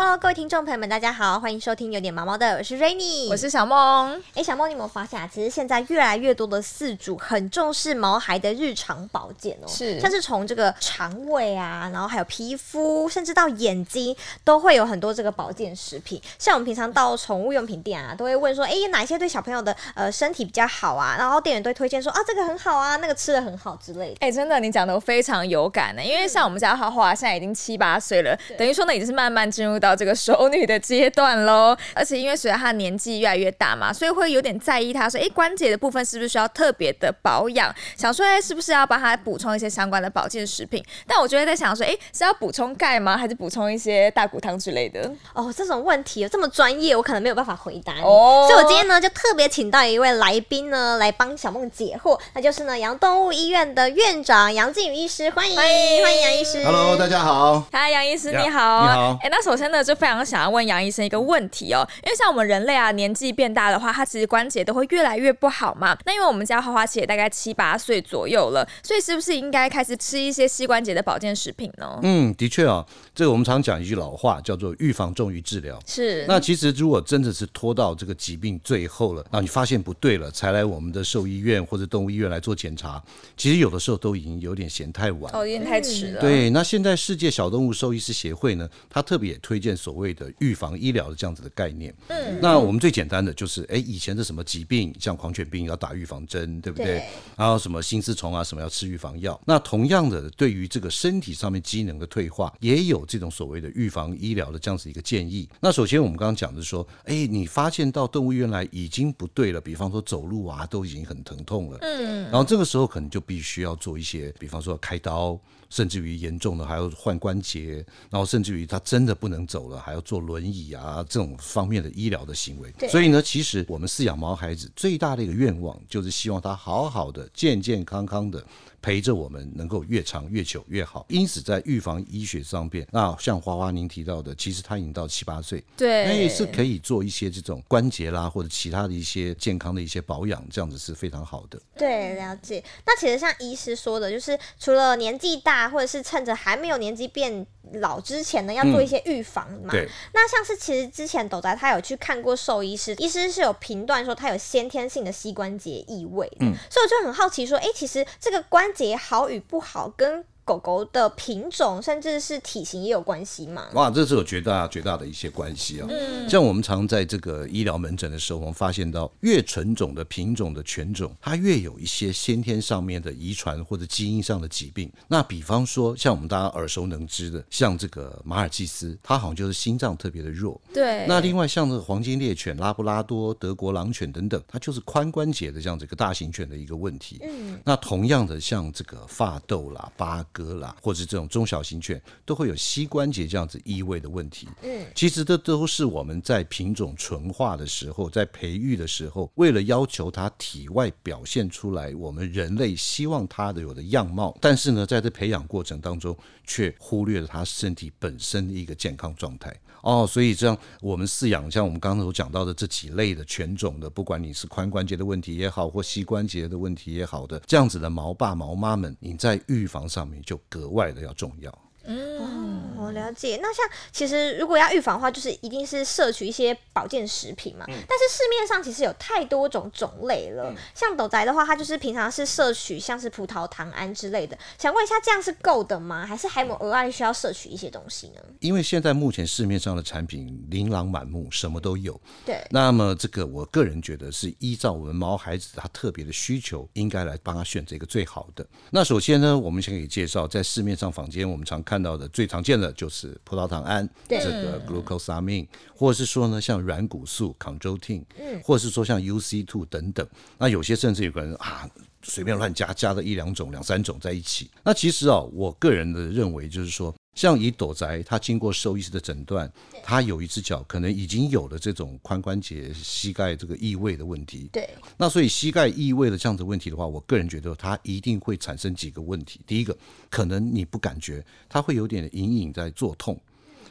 Hello，各位听众朋友们，大家好，欢迎收听有点毛毛的，我是 Rainy，我是小梦。哎，小梦，你有没有发现啊？其实现在越来越多的饲主很重视毛孩的日常保健哦，是像是从这个肠胃啊，然后还有皮肤，甚至到眼睛，都会有很多这个保健食品。像我们平常到宠物用品店啊，都会问说，哎，哪一些对小朋友的呃身体比较好啊？然后店员都会推荐说，啊，这个很好啊，那个吃的很好之类的。哎，真的，你讲的我非常有感呢，因为像我们家花花现在已经七八岁了，等于说呢，已经是慢慢进入到。到这个熟女的阶段喽，而且因为随着她年纪越来越大嘛，所以会有点在意她说，哎，关节的部分是不是需要特别的保养？想说，哎，是不是要帮她补充一些相关的保健食品？但我就会在想说，哎，是要补充钙吗？还是补充一些大骨汤之类的？哦，这种问题这么专业，我可能没有办法回答你。哦，所以我今天呢，就特别请到一位来宾呢，来帮小梦解惑，那就是呢，杨动物医院的院长杨靖宇医师，欢迎欢迎欢迎杨医师。Hello，大家好。嗨，杨医师你好。你好。哎，那首先呢。就非常想要问杨医生一个问题哦，因为像我们人类啊，年纪变大的话，它其实关节都会越来越不好嘛。那因为我们家花花其实大概七八岁左右了，所以是不是应该开始吃一些膝关节的保健食品呢？嗯，的确啊，这个我们常讲一句老话，叫做预防重于治疗。是。那其实如果真的是拖到这个疾病最后了，那你发现不对了，才来我们的兽医院或者动物医院来做检查，其实有的时候都已经有点嫌太晚，哦，有点太迟了。对。那现在世界小动物兽医师协会呢，它特别也推荐所谓的预预防医疗的这样子的概念，嗯，那我们最简单的就是，哎，以前的什么疾病，像狂犬病要打预防针，对不对？然后什么心丝虫啊，什么要吃预防药。那同样的，对于这个身体上面机能的退化，也有这种所谓的预防医疗的这样子一个建议。那首先我们刚刚讲的说，哎，你发现到动物医院来已经不对了，比方说走路啊都已经很疼痛了，嗯，然后这个时候可能就必须要做一些，比方说开刀。甚至于严重的还要换关节，然后甚至于他真的不能走了，还要坐轮椅啊这种方面的医疗的行为。所以呢，其实我们饲养毛孩子最大的一个愿望，就是希望他好好的、健健康康的。陪着我们能够越长越久越好，因此在预防医学上边，那像花花您提到的，其实他已经到七八岁，对，那也是可以做一些这种关节啦或者其他的一些健康的一些保养，这样子是非常好的。对，了解。那其实像医师说的，就是除了年纪大，或者是趁着还没有年纪变。老之前呢，要做一些预防嘛。对。那像是其实之前斗仔他有去看过兽医师，医师是有评断说他有先天性的膝关节异位。嗯。所以我就很好奇说，哎，其实这个关节好与不好跟。狗狗的品种甚至是体型也有关系嘛？哇，这是有绝大绝大的一些关系啊！嗯，像我们常在这个医疗门诊的时候，我们发现到越纯种的品种的犬种，它越有一些先天上面的遗传或者基因上的疾病。那比方说，像我们大家耳熟能知的，像这个马尔济斯，它好像就是心脏特别的弱。对。那另外像这个黄金猎犬、拉布拉多、德国狼犬等等，它就是髋关节的这样子一个大型犬的一个问题。嗯。那同样的，像这个发豆啦、巴。哥啦，或者这种中小型犬都会有膝关节这样子异位的问题。嗯，其实这都是我们在品种纯化的时候，在培育的时候，为了要求它体外表现出来我们人类希望它的有的样貌，但是呢，在这培养过程当中，却忽略了它身体本身的一个健康状态。哦，所以这样我们饲养像我们刚才所讲到的这几类的犬种的，不管你是髋关节的问题也好，或膝关节的问题也好的，这样子的毛爸毛妈们，你在预防上面就格外的要重要。嗯，我了解。那像其实如果要预防的话，就是一定是摄取一些保健食品嘛。但是市面上其实有太多种种类了。像斗宅的话，它就是平常是摄取像是葡萄糖胺之类的。想问一下，这样是够的吗？还是还有额外需要摄取一些东西呢？因为现在目前市面上的产品琳琅满目，什么都有。对。那么这个我个人觉得是依照我们毛孩子他特别的需求，应该来帮他选择一个最好的。那首先呢，我们先可以介绍在市面上坊间我们常看。看到的最常见的就是葡萄糖胺，这个 glucosamine，或者是说呢，像软骨素 c o n d r o t i n 嗯，或者是说像 UC two 等等。那有些甚至有个人啊，随便乱加，加了一两种、两三种在一起。那其实啊，我个人的认为就是说。像以斗宅，他经过兽医师的诊断，他有一只脚可能已经有了这种髋关节、膝盖这个异位的问题。对，那所以膝盖异位的这样子问题的话，我个人觉得它一定会产生几个问题。第一个，可能你不感觉，它会有点隐隐在作痛。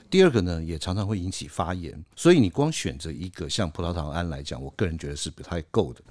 第二个呢，也常常会引起发炎，所以你光选择一个像葡萄糖胺来讲，我个人觉得是不太够的。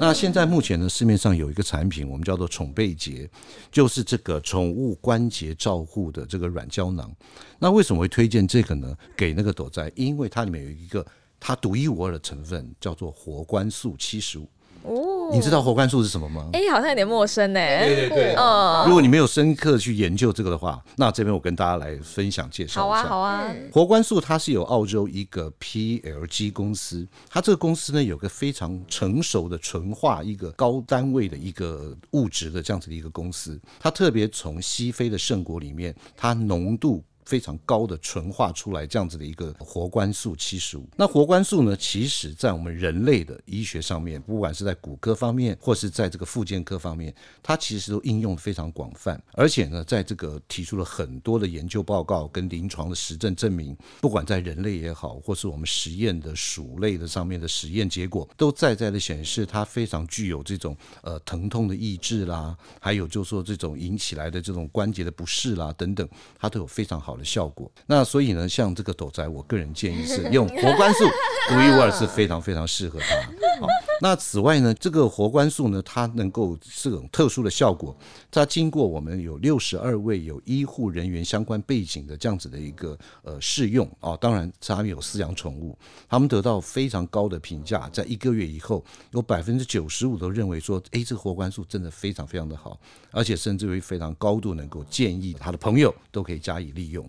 那现在目前呢，市面上有一个产品，我们叫做宠贝洁，就是这个宠物关节照护的这个软胶囊。那为什么会推荐这个呢？给那个朵仔，因为它里面有一个它独一无二的成分，叫做活关素七十五。哦，你知道活关素是什么吗？哎，好像有点陌生呢。对对对，哦，如果你没有深刻去研究这个的话，那这边我跟大家来分享介绍好啊，好啊。活关素它是有澳洲一个 PLG 公司，它这个公司呢有个非常成熟的纯化一个高单位的一个物质的这样子的一个公司，它特别从西非的圣果里面，它浓度。非常高的纯化出来这样子的一个活关素七十五，那活关素呢，其实在我们人类的医学上面，不管是在骨科方面，或是在这个附件科方面，它其实都应用非常广泛，而且呢，在这个提出了很多的研究报告跟临床的实证证明，不管在人类也好，或是我们实验的鼠类的上面的实验结果，都在在的显示它非常具有这种呃疼痛的抑制啦，还有就是说这种引起来的这种关节的不适啦等等，它都有非常好好的。效果，那所以呢，像这个斗宅，我个人建议是用活关素，独一无二是非常非常适合它。好，那此外呢，这个活关素呢，它能够这种特殊的效果，它经过我们有六十二位有医护人员相关背景的这样子的一个呃试用啊，当然他们有饲养宠物，他们得到非常高的评价，在一个月以后，有百分之九十五都认为说，哎，这个活关素真的非常非常的好，而且甚至于非常高度能够建议他的朋友都可以加以利用。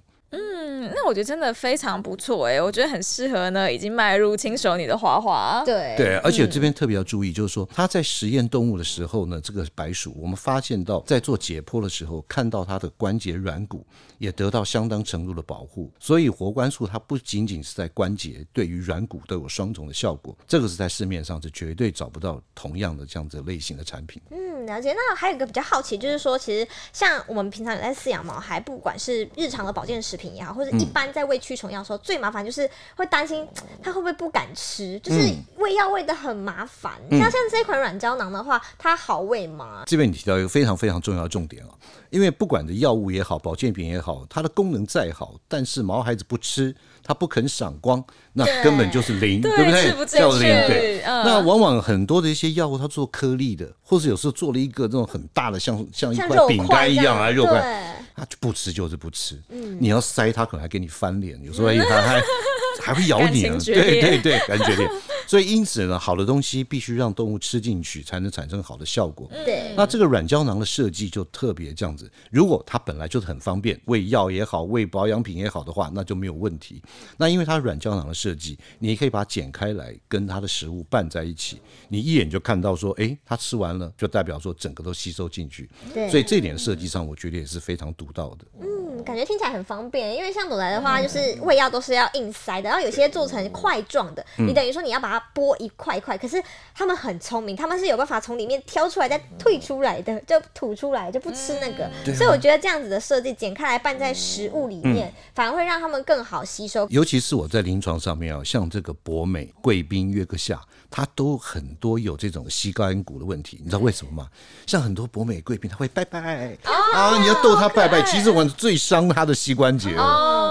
那我觉得真的非常不错哎，我觉得很适合呢，已经迈入轻熟女的花花。对对，而且这边特别要注意，就是说它在实验动物的时候呢，这个白鼠，我们发现到在做解剖的时候，看到它的关节软骨也得到相当程度的保护。所以活关素它不仅仅是在关节，对于软骨都有双重的效果。这个是在市面上是绝对找不到同样的这样子类型的产品。嗯，了解。那还有一个比较好奇，就是说，其实像我们平常有在饲养毛孩，不管是日常的保健食品也好，或者一般在喂驱虫药的时候，最麻烦就是会担心它会不会不敢吃，就是喂药喂的很麻烦。像像这一款软胶囊的话，它好喂吗？这边你提到一个非常非常重要的重点啊，因为不管的药物也好，保健品也好，它的功能再好，但是毛孩子不吃，它不肯赏光，那根本就是零，对不对？叫零对。那往往很多的一些药物，它做颗粒的，或是有时候做了一个这种很大的，像像一块饼干一样啊，肉块。他就不吃就是不吃，你要塞他可能还给你翻脸，有时候他还 还会咬你呢，对对对，感觉烈。所以因此呢，好的东西必须让动物吃进去，才能产生好的效果。对，那这个软胶囊的设计就特别这样子。如果它本来就是很方便，喂药也好，喂保养品也好的话，那就没有问题。那因为它软胶囊的设计，你可以把它剪开来，跟它的食物拌在一起，你一眼就看到说，哎，它吃完了，就代表说整个都吸收进去。对，所以这点设计上，我觉得也是非常独到的。嗯，感觉听起来很方便，因为像朵来的话，就是胃药都是要硬塞的，然后有些做成块状的，你等于说你要把它剥一块。块，可是他们很聪明，他们是有办法从里面挑出来再退出来的，就吐出来就不吃那个。所以我觉得这样子的设计，剪开来拌在食物里面，反而会让他们更好吸收。尤其是我在临床上面啊，像这个博美、贵宾、约克夏，它都很多有这种膝盖骨的问题，你知道为什么吗？像很多博美、贵宾，他会拜拜啊，你要逗他拜拜，其实我最伤他的膝关节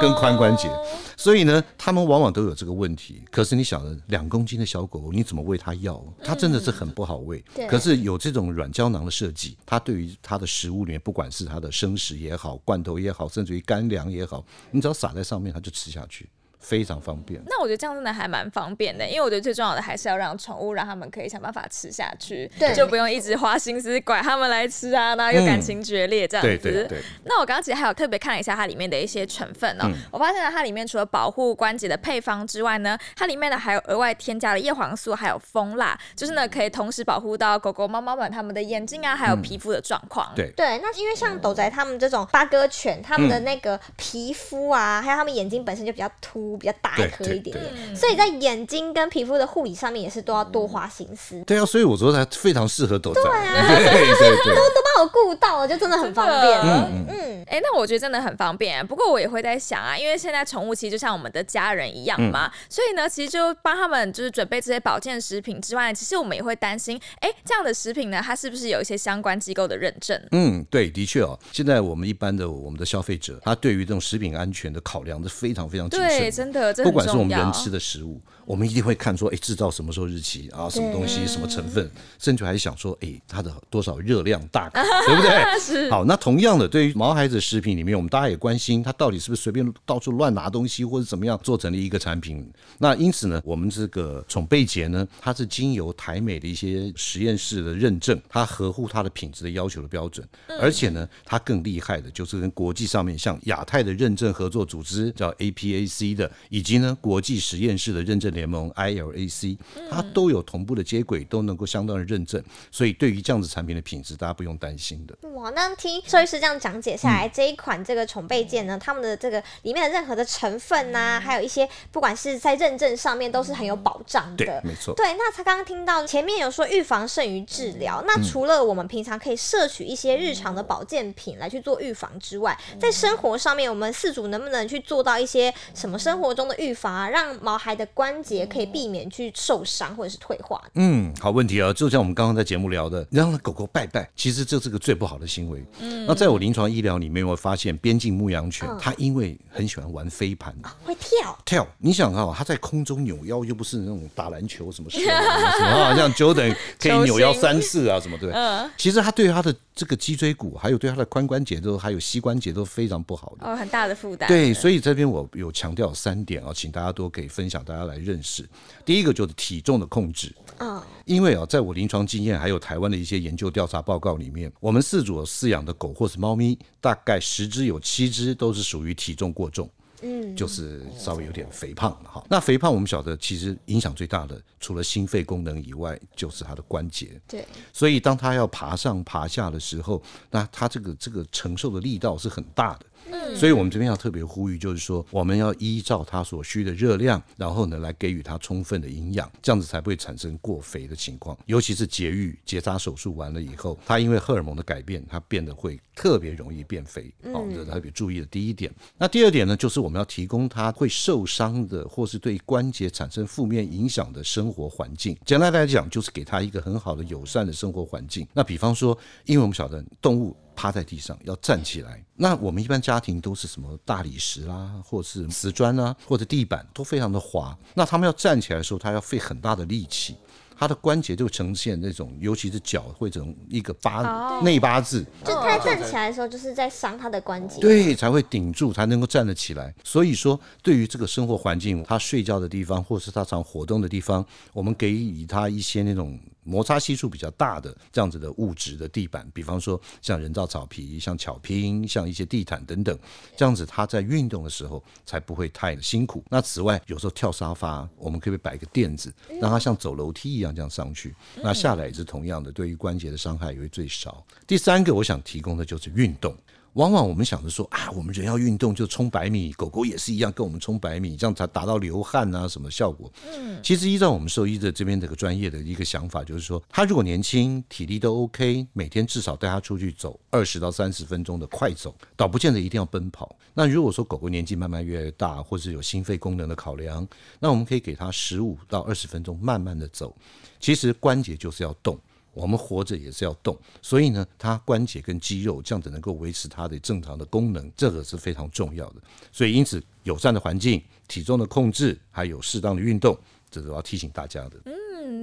跟髋关节。所以呢，他们往往都有这个问题。可是你晓得，两公斤的小狗狗，你怎么喂它药？它真的是很不好喂。可是有这种软胶囊的设计，它对于它的食物里面，不管是它的生食也好，罐头也好，甚至于干粮也好，你只要撒在上面，它就吃下去。非常方便。那我觉得这样真的还蛮方便的，因为我觉得最重要的还是要让宠物让他们可以想办法吃下去，对，就不用一直花心思拐他们来吃啊，然后又感情决裂这样子。对对对。那我刚刚其实还有特别看了一下它里面的一些成分哦，我发现了它里面除了保护关节的配方之外呢，它里面呢还有额外添加了叶黄素，还有蜂蜡，就是呢可以同时保护到狗狗、猫猫们它们的眼睛啊，还有皮肤的状况。对对。那因为像斗仔他们这种八哥犬，他们的那个皮肤啊，还有他们眼睛本身就比较凸、比较大一颗。一点点，所以在眼睛跟皮肤的护理上面也是都要多花心思。对啊，所以我说它非常适合抖仔。对啊，对对对，都都帮我顾到了，就真的很方便。嗯嗯。嗯，哎，那我觉得真的很方便。不过我也会在想啊，因为现在宠物其实就像我们的家人一样嘛，所以呢，其实就帮他们就是准备这些保健食品之外，其实我们也会担心，哎，这样的食品呢，它是不是有一些相关机构的认证？嗯，对，的确哦。现在我们一般的我们的消费者，他对于这种食品安全的考量是非常非常谨慎。对，真的，不管是我们人吃的食物。我们一定会看说，哎，制造什么时候日期啊？什么东西，什么成分，甚至还想说，哎，它的多少热量大，对不对？是。好，那同样的，对于毛孩子食品里面，我们大家也关心，它到底是不是随便到处乱拿东西，或者怎么样做成了一个产品？那因此呢，我们这个宠贝节呢，它是经由台美的一些实验室的认证，它合乎它的品质的要求的标准，而且呢，它更厉害的就是跟国际上面像亚太的认证合作组织叫 APAC 的，以及呢国际实验室的认证。联盟 ILAC，它都有同步的接轨，都能够相当的认证，所以对于这样子产品的品质，大家不用担心的。哇，那听兽医师这样讲解下来，这一款这个宠贝健呢，他们的这个里面的任何的成分呐，还有一些不管是在认证上面都是很有保障的。对，没错。对，那他刚刚听到前面有说预防胜于治疗，那除了我们平常可以摄取一些日常的保健品来去做预防之外，在生活上面，我们四组能不能去做到一些什么生活中的预防啊，让毛孩的关节可以避免去受伤或者是退化。嗯，好问题啊，就像我们刚刚在节目聊的，让狗狗拜拜，其实这是个最不好的行为。嗯，那在我临床医疗里面，我发现边境牧羊犬它因为很喜欢玩飞盘，会跳跳。你想啊，它在空中扭腰，又不是那种打篮球什么什么什么，像 Jordan 可以扭腰三次啊什么对。嗯，其实它对它的这个脊椎骨，还有对它的髋关节都，还有膝关节都非常不好的。哦，很大的负担。对，所以这边我有强调三点啊，请大家都可以分享，大家来认识。第一个就是体重的控制啊，因为啊，在我临床经验还有台湾的一些研究调查报告里面，我们饲主饲养的狗或是猫咪，大概十只有七只都是属于体重过重，嗯，就是稍微有点肥胖哈。那肥胖我们晓得，其实影响最大的，除了心肺功能以外，就是他的关节。对，所以当他要爬上爬下的时候，那他这个这个承受的力道是很大的。所以，我们这边要特别呼吁，就是说，我们要依照它所需的热量，然后呢，来给予它充分的营养，这样子才不会产生过肥的情况。尤其是节育、结扎手术完了以后，它因为荷尔蒙的改变，它变得会特别容易变肥。好，这是特别注意的第一点。那第二点呢，就是我们要提供它会受伤的，或是对关节产生负面影响的生活环境。简单来讲，就是给它一个很好的友善的生活环境。那比方说，因为我们晓得动物。趴在地上要站起来，那我们一般家庭都是什么大理石啦，或是瓷砖啊，或者地板都非常的滑。那他们要站起来的时候，他要费很大的力气，他的关节就呈现那种，尤其是脚会成一个八内八字。就他站起来的时候，就是在伤他的关节。对，才会顶住，才能够站得起来。所以说，对于这个生活环境，他睡觉的地方，或是他常活动的地方，我们给予他一些那种。摩擦系数比较大的这样子的物质的地板，比方说像人造草皮、像巧拼、像一些地毯等等，这样子它在运动的时候才不会太辛苦。那此外，有时候跳沙发，我们可以摆个垫子，让它像走楼梯一样这样上去，那下来也是同样的，对于关节的伤害也会最少。第三个，我想提供的就是运动。往往我们想着说啊，我们人要运动就冲百米，狗狗也是一样，跟我们冲百米，这样才达到流汗啊什么效果？嗯，其实依照我们兽医的这边这个专业的一个想法，就是说，他如果年轻，体力都 OK，每天至少带他出去走二十到三十分钟的快走，倒不见得一定要奔跑。那如果说狗狗年纪慢慢越来越大，或是有心肺功能的考量，那我们可以给它十五到二十分钟慢慢的走。其实关节就是要动。我们活着也是要动，所以呢，它关节跟肌肉这样子能够维持它的正常的功能，这个是非常重要的。所以因此，友善的环境、体重的控制，还有适当的运动，这都要提醒大家的。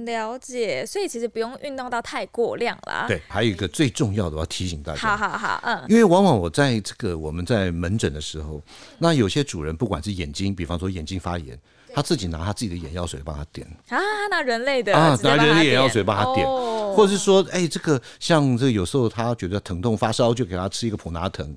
了解。所以其实不用运动到太过量啦。对，还有一个最重要的，我要提醒大家。好好好，嗯。因为往往我在这个我们在门诊的时候，那有些主人不管是眼睛，比方说眼睛发炎。他自己拿他自己的眼药水帮他点啊，拿人类的啊，拿人类眼药水帮他点，或者是说，哎，这个像这有时候他觉得疼痛发烧，就给他吃一个普拿疼。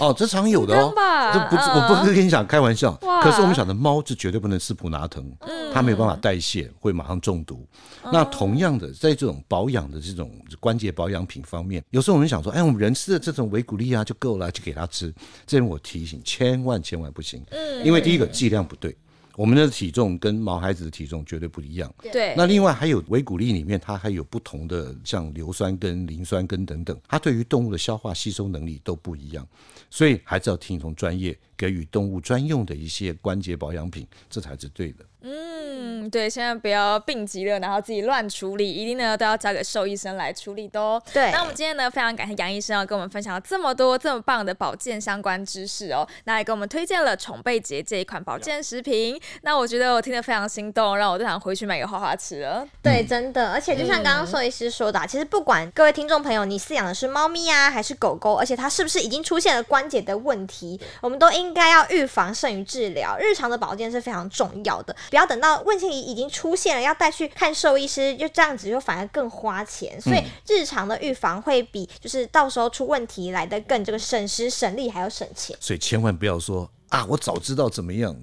哦，这常有的哦，这不是我不是跟你讲开玩笑，可是我们想的猫是绝对不能吃普拿疼，它没有办法代谢，会马上中毒。那同样的，在这种保养的这种关节保养品方面，有时候我们想说，哎，我们人吃的这种维骨力啊就够了，就给它吃。这边我提醒，千万千万不行，因为第一个剂量不对。我们的体重跟毛孩子的体重绝对不一样。对，那另外还有维骨力里面，它还有不同的像硫酸根、磷酸根等等，它对于动物的消化吸收能力都不一样，所以还是要听从专业，给予动物专用的一些关节保养品，这才是对的。嗯，对，千万不要病急了，然后自己乱处理，一定呢都要交给兽医生来处理的哦。对那我们今天呢，非常感谢杨医生要跟我们分享了这么多这么棒的保健相关知识哦，那也给我们推荐了宠贝节这一款保健食品。那我觉得我听得非常心动，让我都想回去买给花花吃了。对，真的，而且就像刚刚兽医师说的啊、其实不管各位听众朋友，你饲养的是猫咪啊，还是狗狗，而且它是不是已经出现了关节的问题，我们都应该要预防胜于治疗。日常的保健是非常重要的，不要等到问题已经出现了，要带去看兽医师，就这样子就反而更花钱。所以日常的预防会比就是到时候出问题来的更这个省时省力还要省钱。所以千万不要说啊，我早知道怎么样，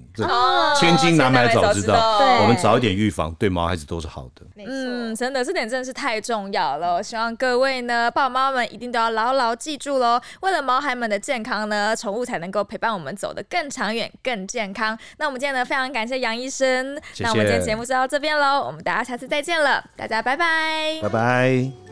千金难买早知道。对我们早一点预防，对毛孩子都是好的。嗯，真的，这点真的是太重要了。我希望各位呢，爸爸妈妈们一定都要牢牢记住喽。为了毛孩们的健康呢，宠物才能够陪伴我们走得更长远、更健康。那我们今天呢，非常感谢杨医生。谢谢那我们今天节目就到这边喽，我们大家下次再见了，大家拜拜。拜拜。